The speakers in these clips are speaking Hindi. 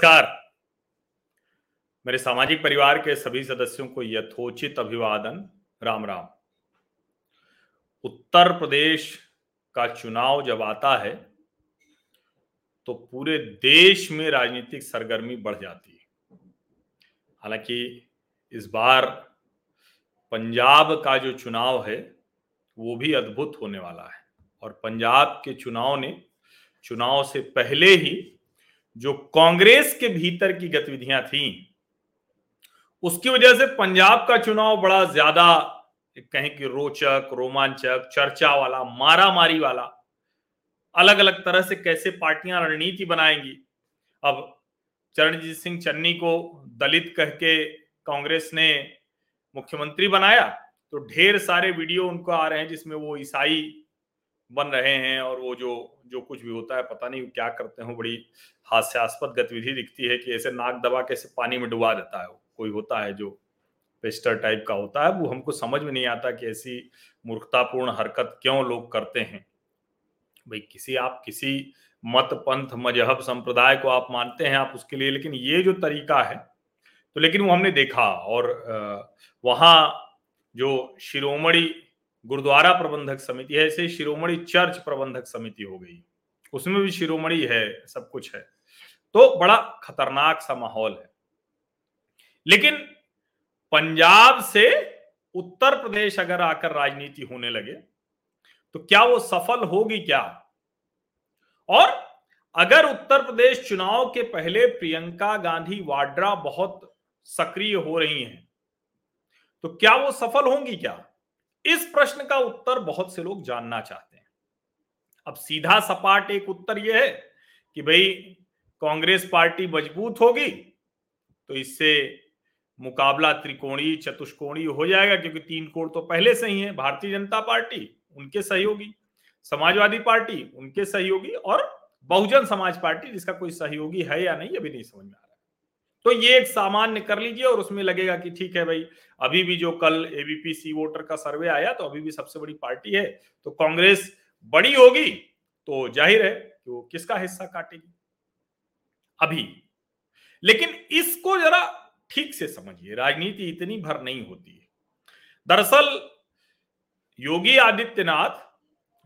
नमस्कार। मेरे सामाजिक परिवार के सभी सदस्यों को यथोचित अभिवादन। राम राम। उत्तर प्रदेश का चुनाव जब आता है तो पूरे देश में राजनीतिक सरगर्मी बढ़ जाती है। हालाँकि इस बार पंजाब का जो चुनाव है, वो भी अद्भुत होने वाला है और पंजाब के चुनाव ने, चुनाव से पहले ही जो कांग्रेस के भीतर की गतिविधियाँ थी, उसकी वजह से पंजाब का चुनाव बड़ा ज़्यादा कहें कि रोचक, रोमांचक, चर्चा वाला मारा मारी वाला अलग अलग तरह से कैसे पार्टियाँ रणनीति बनाएँगी। अब चरणजीत सिंह चन्नी को दलित कह के कांग्रेस ने मुख्यमंत्री बनाया तो ढेर सारे वीडियो उनको आ रहे हैं जिसमें वो ईसाई बन रहे हैं और वो जो जो कुछ भी होता है, पता नहीं क्या करते हो बड़ी हास्यास्पद गतिविधि दिखती है कि ऐसे नाक दबा के पानी में डुबा देता है कोई होता है जो पेस्टर टाइप का होता है, वो हमको समझ में नहीं आता कि ऐसी मूर्खतापूर्ण हरकत क्यों लोग करते हैं। भाई, किसी, आप किसी मत पंथ, मज़हब संप्रदाय को आप मानते हैं आप उसके लिए, लेकिन ये जो तरीका है तो लेकिन वो हमने देखा और वहाँ जो शिरोमणि गुरुद्वारा प्रबंधक समिति है ऐसे शिरोमणि चर्च प्रबंधक समिति हो गई। उसमें भी शिरोमणि है, सब कुछ है। तो बड़ा खतरनाक सा माहौल है। लेकिन पंजाब से उत्तर प्रदेश अगर आकर राजनीति होने लगे तो क्या वो सफल होगी क्या? और अगर उत्तर प्रदेश चुनाव के पहले प्रियंका गांधी वाड्रा बहुत सक्रिय हो रही हैं तो क्या वो सफल होंगी क्या? इस प्रश्न का उत्तर बहुत से लोग जानना चाहते हैं। अब सीधा सपाट एक उत्तर यह है कि भाई कांग्रेस पार्टी मज़बूत होगी तो इससे मुकाबला त्रिकोणीय, चतुष्कोणीय हो जाएगा, क्योंकि तीन कोण तो पहले से ही है, भारतीय जनता पार्टी, उनके सहयोगी, समाजवादी पार्टी, उनके सहयोगी और बहुजन समाज पार्टी, जिसका कोई सहयोगी है या नहीं अभी नहीं समझ में आ रहा। तो ये एक सामान्य कर लीजिए और उसमें लगेगा कि ठीक है भाई, अभी भी जो कल एबीपी सी वोटर का सर्वे आया तो अभी भी सबसे बड़ी पार्टी है तो कांग्रेस बड़ी होगी तो ज़ाहिर है कि वो किसका हिस्सा काटेगी? अभी। लेकिन इसको जरा ठीक से समझिए, राजनीति इतनी भर नहीं होती है। दरअसल योगी आदित्यनाथ,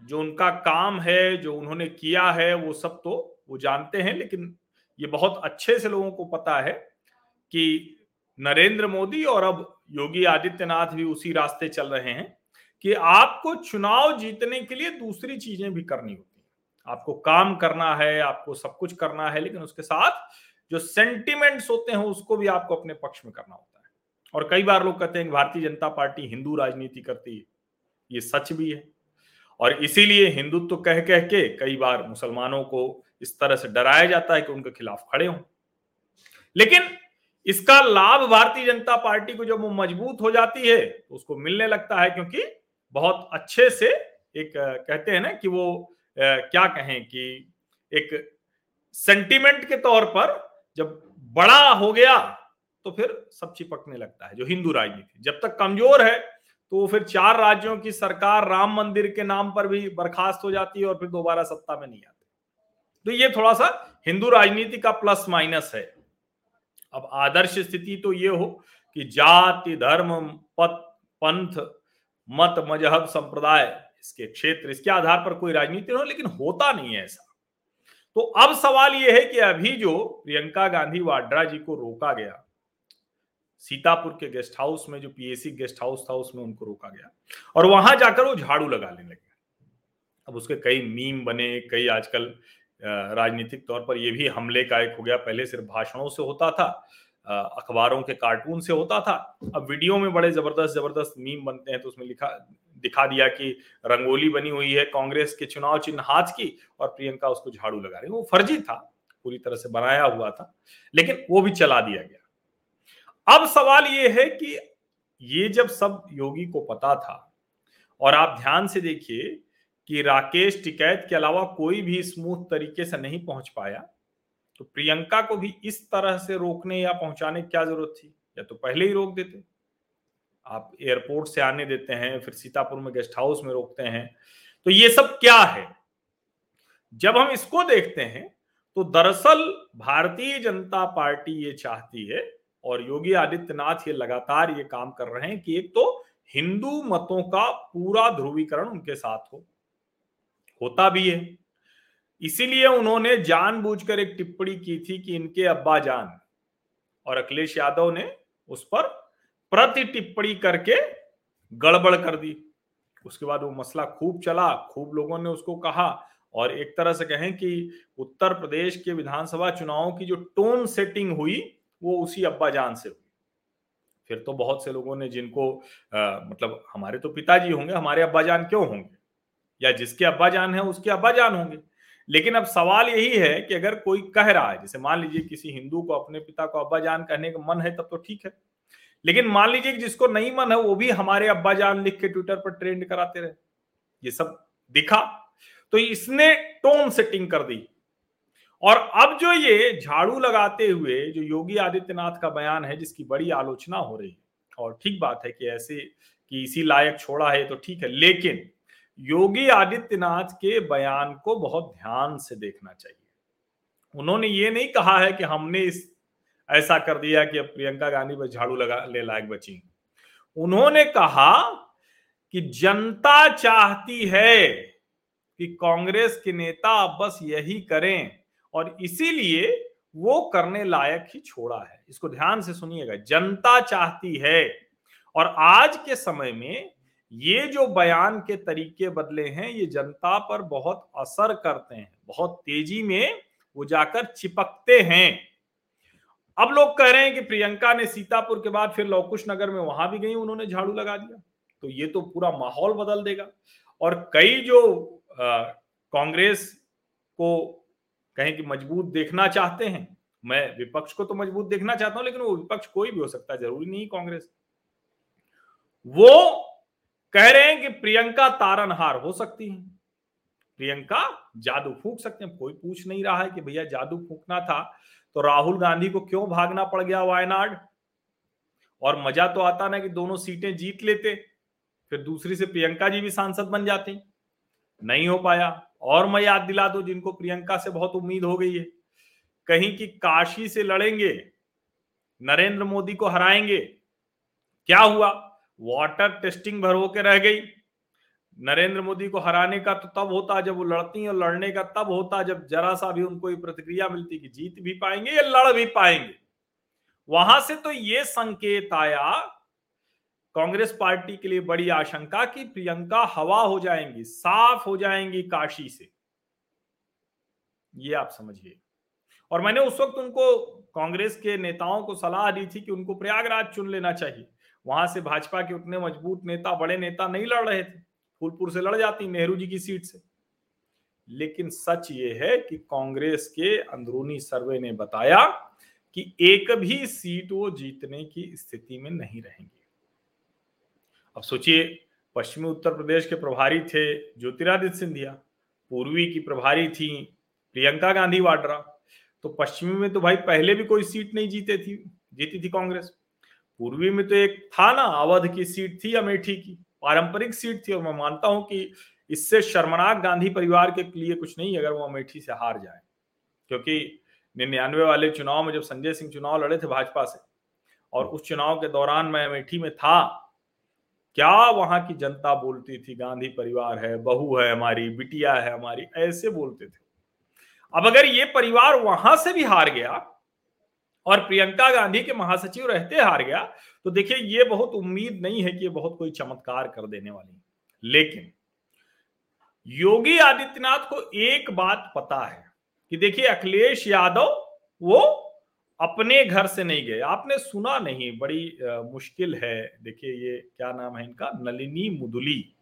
जो उनका काम है, जो उन्होंने किया है, वो सब तो वो जानते हैं, लेकिन ये बहुत अच्छे से लोगों को पता है कि नरेंद्र मोदी और अब योगी आदित्यनाथ भी उसी रास्ते चल रहे हैं कि आपको चुनाव जीतने के लिए दूसरी चीज़ें भी करनी होती है। आपको काम करना है, आपको सब कुछ करना है, लेकिन उसके साथ जो सेंटिमेंट्स होते हैं, उसको भी आपको अपने पक्ष में करना होता है। और कई बार लोग कहते हैं, भारतीय जनता पार्टी हिंदू राजनीति करती है। ये सच भी है। और इसीलिए हिंदुत्व तो कह कह के कई बार मुसलमानों को इस तरह से डराया जाता है कि उनके खिलाफ खड़े हों। लेकिन इसका लाभ भारतीय जनता पार्टी को जब वो मज़बूत हो जाती है तो उसको मिलने लगता है क्योंकि बहुत अच्छे से एक कहते हैं ना कि वो क्या कहें कि एक सेंटिमेंट के तौर पर जब बड़ा हो गया तो फिर सब चिपकने लगता है, जो हिंदू राजनीति। जब तक कमज़ोर है तो फिर चार राज्यों की सरकार राम मंदिर के नाम पर भी बर्खास्त हो जाती है और फिर दोबारा सत्ता में नहीं आती। तो ये थोड़ा सा हिंदू राजनीति का प्लस माइनस है। अब आदर्श स्थिति तो ये हो कि जाति, धर्म, पत, पंथ, मत, मज़हब, संप्रदाय, इसके क्षेत्र, इसके आधार पर कोई राजनीति हो, लेकिन होता नहीं है ऐसा। तो अब सवाल यह है कि अभी जो प्रियंका गांधी वाड्रा जी को रोका गया, सीतापुर के गेस्ट हाउस में, जो पीएसी गेस्ट हाउस था, उसमें उनको रोका गया, और वहाँ जाकर वो झाड़ू लगाने लगे। अब उसके कई मीम बने, कई आजकल राजनीतिक तौर पर यह भी हमले का एक हो गया। पहले सिर्फ़ भाषणों से होता था अखबारों के कार्टून से होता था। अब वीडियो में बड़े ज़बरदस्त ज़बरदस्त मीम बनते हैं तो उसमें लिखा, दिखा दिया कि रंगोली बनी हुई है, कांग्रेस के चुनाव चिन्ह हाथ की और प्रियंका उसको झाड़ू लगा रही वो फर्जी था, पूरी तरह से बनाया हुआ था, लेकिन वो भी चला दिया गया। अब सवाल ये है कि ये जब सब योगी को पता था, और आप ध्यान से देखिए कि राकेश टिकैत के अलावा कोई भी स्मूथ तरीके से नहीं पहुँच पाया तो प्रियंका को भी इस तरह से रोकने या पहुँचाने की क्या ज़रूरत थी? या तो पहले ही रोक देते। आप एयरपोर्ट से आने देते हैं, फिर सीतापुर में गेस्ट हाउस में रोकते हैं। तो ये सब क्या है? जब हम इसको देखते हैं तो दरअसल भारतीय जनता पार्टी ये चाहती है, और योगी आदित्यनाथ ये लगातार ये काम कर रहे हैं कि एक तो हिंदू मतों का पूरा ध्रुवीकरण उनके साथ हो। होता भी है। इसीलिए उन्होंने जानबूझकर एक टिप्पणी की थी कि इनके अब्बा जान और अखिलेश यादव ने उस पर प्रति टिप्पणी करके गड़बड़ कर दी। उसके बाद वो मसला खूब चला खूब लोगों ने उसको कहा और एक तरह से कहें कि उत्तर प्रदेश के विधानसभा चुनाव की जो टोन सेटिंग हुई वो उसी अब्बा जान से हुई। फिर तो बहुत से लोगों ने जिनको आ, मतलब हमारे तो पिताजी होंगे हमारे अब्बा जान क्यों होंगे? या जिसके अब्बा जान है, उसके अब्बा जान होंगे। लेकिन अब सवाल यही है कि अगर कोई कह रहा है, जैसे मान लीजिए किसी हिंदू को, अपने पिता को अब्बा जान कहने का मन है, तब तो ठीक है। लेकिन मान लीजिए कि जिसको नहीं मन है, वो भी हमारे अब्बा जान लिख के ट्विटर पर ट्रेंड कराते रहे। ये सब दिखा। तो इसने टोन सेटिंग कर दी। और अब जो ये झाड़ू लगाते हुए, जो योगी आदित्यनाथ का बयान है, जिसकी बड़ी आलोचना हो रही है, और ठीक बात है कि ऐसे कि इसी लायक छोड़ा है तो ठीक है। लेकिन योगी आदित्यनाथ के बयान को बहुत ध्यान से देखना चाहिए। उन्होंने ये नहीं कहा है कि हमने इस, ऐसा कर दिया कि अब प्रियंका गांधी बस झाड़ू लगा, ले लायक बची उन्होंने कहा कि जनता चाहती है कि कांग्रेस के नेता बस यही करें और इसीलिए वो करने लायक ही छोड़ा है। इसको ध्यान से सुनिएगा, जनता चाहती है और आज के समय में ये जो बयान के तरीके बदले हैं, ये जनता पर बहुत असर करते हैं, बहुत तेज़ी में वो जाकर चिपकते हैं। अब लोग कह रहे हैं कि प्रियंका ने सीतापुर के बाद फिर लौकुश नगर में वहाँ भी गई, उन्होंने झाड़ू लगा दिया तो ये तो पूरा माहौल बदल देगा। और कई जो कांग्रेस को कहें कि मज़बूत देखना चाहते हैं, मैं विपक्ष को तो मज़बूत देखना चाहता हूँ, लेकिन वो विपक्ष कोई भी हो सकता है, ज़रूरी नहीं कांग्रेस। वो कह रहे हैं कि प्रियंका तारनहार हो सकती है। प्रियंका जादू फूक सकते हैं। कोई पूछ नहीं रहा है कि भैया जादू फूकना था तो राहुल गांधी को क्यों भागना पड़ गया वायनाड? और मज़ा तो आता ना कि दोनों सीटें जीत लेते, फिर दूसरी से प्रियंका जी भी सांसद बन जाती। नहीं हो पाया। और मैं याद दिला दो, जिनको प्रियंका से बहुत उम्मीद हो गई है, कहीं की काशी से लड़ेंगे, नरेंद्र मोदी को हराएँगे, क्या हुआ? वाटर टेस्टिंग भर होकर रह गई। नरेंद्र मोदी को हराने का तो तब होता जब वो लड़ती और लड़ने का तब होता जब जरा सा भी उनको प्रतिक्रिया मिलती कि जीत भी पाएँगे या लड़ भी पाएँगे। वहाँ से तो ये संकेत आया, कांग्रेस पार्टी के लिए बड़ी आशंका कि प्रियंका हवा हो जाएँगी, साफ़ हो जाएँगी काशी से। ये आप समझिए। और मैंने उस वक्त उनको कांग्रेस के नेताओं को सलाह दी थी कि उनको प्रयागराज चुन लेना चाहिए। वहाँ से भाजपा के उतने मज़बूत नेता, बड़े नेता नहीं लड़ रहे थे। फूलपुर से लड़ जाती नेहरू जी की सीट से। लेकिन सच ये है कि कांग्रेस के अंदरूनी सर्वे ने बताया कि एक भी सीट वो जीतने की स्थिति में नहीं रहेंगे। अब सोचिए, पश्चिमी उत्तर प्रदेश के प्रभारी थे ज्योतिरादित्य सिंधिया, पूर्वी की प्रभारी थी प्रियंका गांधी वाड्रा। तो पश्चिमी में तो भाई पहले भी कोई सीट नहीं जीते थी, जीती थी कांग्रेस। पूर्वी में तो एक था ना, अवध की सीट थी, अमेठी की। पारंपरिक सीट थी और मैं मानता हूँ कि इससे शर्मनाक गांधी परिवार के लिए कुछ नहीं, अगर वो अमेठी से हार जाए। क्योंकि निन्यानवे वाले चुनाव में जब संजय सिंह चुनाव लड़े थे भाजपा से, और उस चुनाव के दौरान मैं अमेठी में था, क्या वहाँ की जनता बोलती थी, गांधी परिवार है, बहू है हमारी, बिटिया है हमारी, ऐसे बोलते थे। अब अगर ये परिवार वहाँ से भी हार गया और प्रियंका गांधी के महासचिव रहते हार गया तो देखिए ये बहुत उम्मीद नहीं है कि ये बहुत कोई चमत्कार कर देने वाली लेकिन योगी आदित्यनाथ को एक बात पता है कि देखिए अखिलेश यादव वो अपने घर से नहीं गए। आपने सुना नहीं बड़ी आ, मुश्किल है। देखिए ये क्या नाम है इनका? नलिनी मुदुली।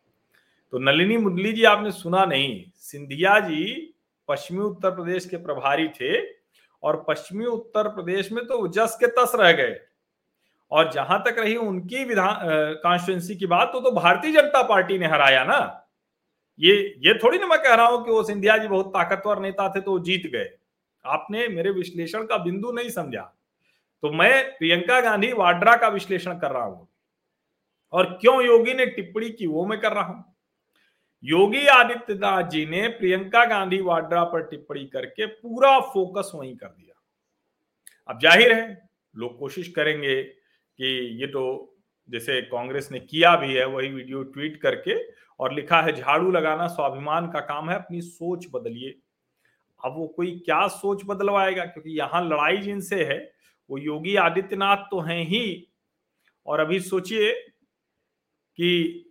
तो नलिनी मुदुली जी आपने सुना नहीं? सिंधिया जी पश्चिमी उत्तर प्रदेश के प्रभारी थे। और पश्चिमी उत्तर प्रदेश में तो जस के तस रह गए। और जहाँ तक रही उनकी विधान कॉन्स्टिट्युएंसी की बात तो तो भारतीय जनता पार्टी ने हराया ना। ये ये थोड़ी ना मैं कह रहा हूँ कि वो सिंधिया जी बहुत ताकतवर नेता थे तो जीत गए। आपने मेरे विश्लेषण का बिंदु नहीं समझा। तो मैं प्रियंका गांधी वाड्रा का विश्लेषण कर रहा हूँ। और क्यों योगी ने टिप्पणी की वो मैं कर रहा हूँ। योगी आदित्यनाथ जी ने प्रियंका गांधी वाड्रा पर टिप्पणी करके पूरा फोकस वहीं कर दिया। अब ज़ाहिर है, लोग कोशिश करेंगे कि ये तो जैसे कांग्रेस ने किया भी है, वही वीडियो ट्वीट करके और लिखा है, झाड़ू लगाना स्वाभिमान का काम है, अपनी सोच बदलिए। अब वो कोई क्या सोच बदलवाएगा? क्योंकि यहाँ लड़ाई जिनसे है, वो योगी आदित्यनाथ तो हैं ही। और अभी सोचिए कि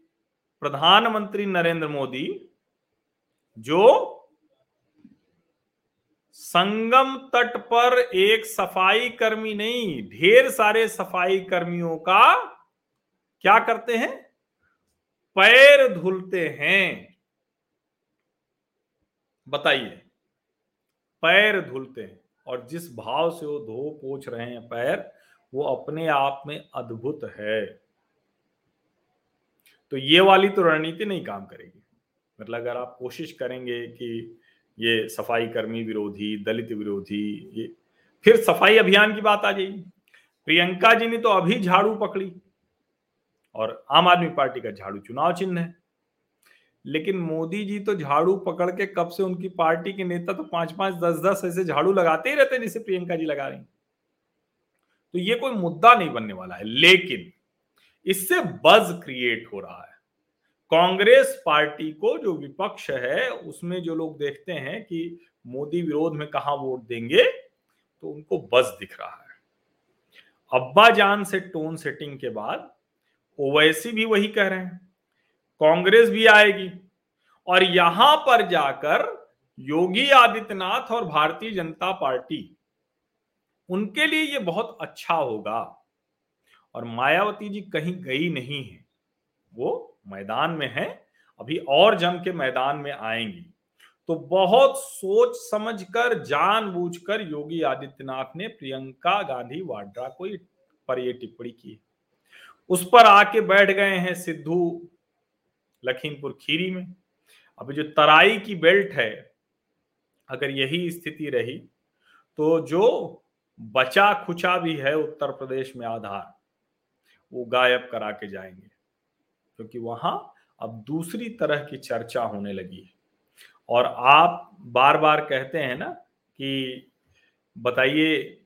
प्रधानमंत्री नरेंद्र मोदी, जो संगम तट पर एक सफ़ाई कर्मी नहीं, ढेर सारे सफ़ाई कर्मियों का क्या करते हैं? पैर धुलते हैं। बताइए, पैर धुलते हैं और जिस भाव से वो धो पोछ रहे हैं पैर, वो अपने आप में अद्भुत है। तो ये वाली तो रणनीति नहीं काम करेगी। मतलब अगर आप कोशिश करेंगे कि ये सफ़ाई कर्मी विरोधी, दलित विरोधी, ये फिर सफ़ाई अभियान की बात आ जाएगी प्रियंका जी ने तो अभी झाड़ू पकड़ी और आम आदमी पार्टी का झाड़ू चुनाव चिन्ह है। लेकिन मोदी जी तो झाड़ू पकड़ के कब से उनकी पार्टी के नेता तो पाँच पाँच दस दस ऐसे झाड़ू लगाते ही रहते हैं जिसे प्रियंका जी लगा रही तो ये कोई मुद्दा नहीं बनने वाला है। लेकिन इससे बज क्रिएट हो रहा है। कांग्रेस पार्टी को जो विपक्ष है, उसमें जो लोग देखते हैं कि मोदी विरोध में कहा वोट देंगे तो उनको बस दिख रहा है। अब्बा जान से टोन सेटिंग के बाद ओवैसी भी वही कह रहे हैं। कांग्रेस भी आएगी। और यहाँ पर जाकर योगी आदित्यनाथ और भारतीय जनता पार्टी, उनके लिए ये बहुत अच्छा होगा। और मायावती जी कहीं गई नहीं है। वो मैदान में है, अभी और जम के मैदान में आएँगी। तो बहुत सोच समझकर, जानबूझकर योगी आदित्यनाथ ने प्रियंका गांधी वाड्रा को पर ये टिप्पणी की। उस पर आके बैठ गए हैं सिद्धू लखीमपुर खीरी में। अभी जो तराई की बेल्ट है, अगर यही स्थिति रही तो जो बचा खुचा भी है उत्तर प्रदेश में आधार वो गायब करा के जाएँगे। क्योंकि तो वहाँ अब दूसरी तरह की चर्चा होने लगी है। और आप बार बार कहते हैं ना कि बताइए,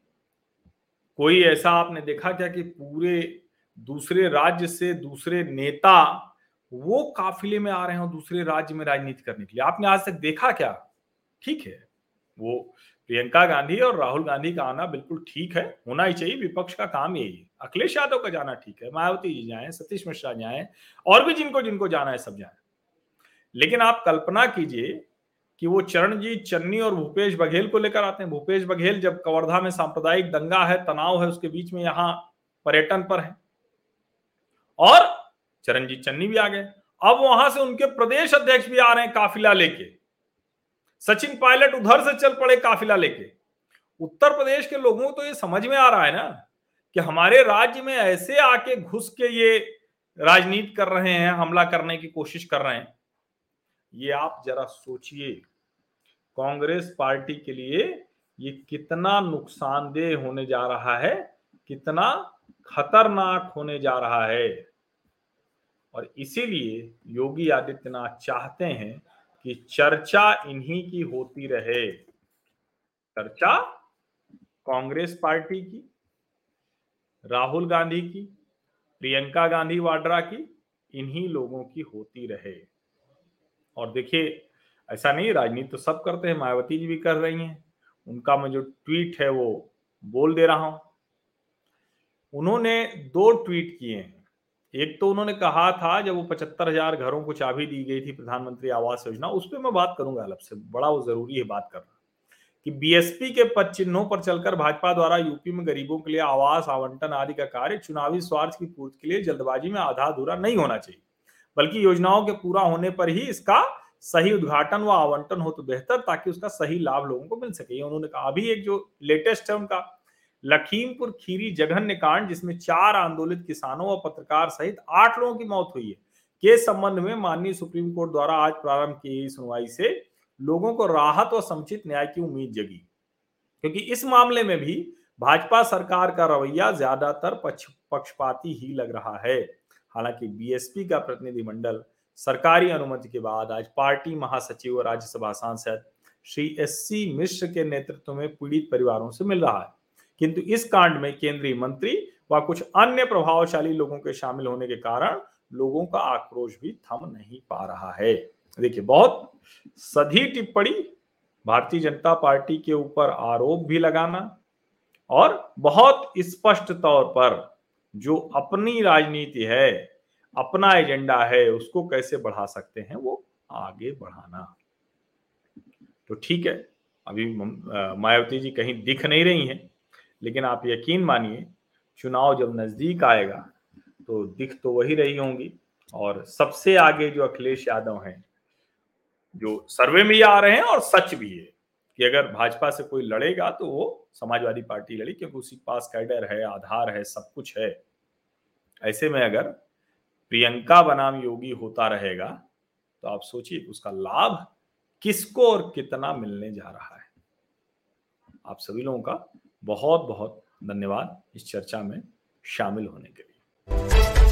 कोई ऐसा आपने देखा क्या कि पूरे दूसरे राज्य से दूसरे नेता वो काफिले में आ रहे हैं दूसरे राज्य में राजनीति करने के लिए? आपने आज तक देखा क्या? ठीक है। वो प्रियंका गांधी और राहुल गांधी का आना बिल्कुल ठीक है, होना ही चाहिए, विपक्ष का काम यही है। अखिलेश यादव का जाना ठीक है, मायावती जी जाए, सतीश मिश्रा जाए, और भी जिनको जिनको जाना है सब जाए। लेकिन आप कल्पना कीजिए कि वो चरणजीत चन्नी और भूपेश बघेल को लेकर आते हैं। भूपेश बघेल जब कवर्धा में सांप्रदायिक दंगा है, तनाव है, उसके बीच में यहाँ पर्यटन पर है। और चरणजीत चन्नी भी आ गए। अब वहाँ से उनके प्रदेश अध्यक्ष भी आ रहे हैं काफिला लेके। सचिन पायलट उधर से चल पड़े काफिला लेके। उत्तर प्रदेश के लोगों को तो ये समझ में आ रहा है ना कि हमारे राज्य में ऐसे आके घुस के ये राजनीति कर रहे हैं, हमला करने की कोशिश कर रहे हैं। ये आप जरा सोचिए, कांग्रेस पार्टी के लिए ये कितना नुकसानदेह होने जा रहा है, कितना खतरनाक होने जा रहा है। और इसीलिए योगी आदित्यनाथ चाहते हैं कि चर्चा इन्हीं की होती रहे। चर्चा कांग्रेस पार्टी की। राहुल गांधी की, प्रियंका गांधी वाड्रा की, इन्हीं लोगों की होती रहे। और देखिए, ऐसा नहीं, राजनीति तो सब करते हैं, मायावती जी भी कर रही हैं। उनका मैं जो ट्वीट है वो बोल दे रहा हूँ। उन्होंने दो ट्वीट किए हैं। एक तो उन्होंने कहा था, जब वो पचहत्तर हज़ार घरों को चाबी दी गई थी प्रधानमंत्री आवास योजना, उस पर मैं बात करूँगा, अलग से, बड़ा वो ज़रूरी है बात करना। कि बीएसपी के पद चिन्हों पर चलकर भाजपा द्वारा यूपी में गरीबों के लिए आवास, आवंटन आदि का कार्य चुनावी स्वार्थ की पूर्ति के लिए जल्दबाजी में आधा अधूरा नहीं होना चाहिए, बल्कि योजनाओं के पूरा होने पर ही इसका सही उद्घाटन व आवंटन हो तो बेहतर ताकि उसका सही लाभ लोगों को मिल सके। उन्होंने कहा। अभी एक जो लेटेस्ट है उनका, लखीमपुर खीरी जघन्य कांड, जिसमें चार आंदोलित किसानों व पत्रकार सहित आठ लोगों की मौत हुई है। के संबंध में माननीय सुप्रीम कोर्ट द्वारा आज प्रारंभ की गई सुनवाई से लोगों को राहत और समुचित न्याय की उम्मीद जगी। क्योंकि इस मामले में भी भाजपा सरकार का रवैया ज़्यादातर पक्षपाती ही लग रहा है। हालाँकि बीएसपी का प्रतिनिधिमंडल सरकारी अनुमति के बाद आज पार्टी महासचिव और राज्यसभा सांसद श्री एस सी मिश्र के नेतृत्व में पीड़ित परिवारों से मिल रहा है। किंतु इस कांड में केंद्रीय मंत्री व कुछ अन्य प्रभावशाली लोगों के शामिल होने के कारण लोगों का आक्रोश भी थम नहीं पा रहा है। देखिए, बहुत सधी टिप्पणी, भारतीय जनता पार्टी के ऊपर आरोप भी लगाना और बहुत स्पष्ट तौर पर जो अपनी राजनीति है, अपना एजेंडा है, उसको कैसे बढ़ा सकते हैं, वो आगे बढ़ाना। तो ठीक है, अभी मायावती जी कहीं दिख नहीं रही हैं, लेकिन आप यकीन मानिए, चुनाव जब नज़दीक आएगा तो दिख तो वही रही होंगी और सबसे आगे जो अखिलेश यादव हैं जो सर्वे में ये आ रहे हैं और सच भी है कि अगर भाजपा से कोई लड़ेगा तो वो समाजवादी पार्टी लड़ी, क्योंकि उसके पास कैडर है, आधार है, सब कुछ है। ऐसे में अगर प्रियंका बनाम योगी होता रहेगा तो आप सोचिए उसका लाभ किसको और कितना मिलने जा रहा है। आप सभी लोगों का बहुत बहुत धन्यवाद इस चर्चा में शामिल होने के लिए।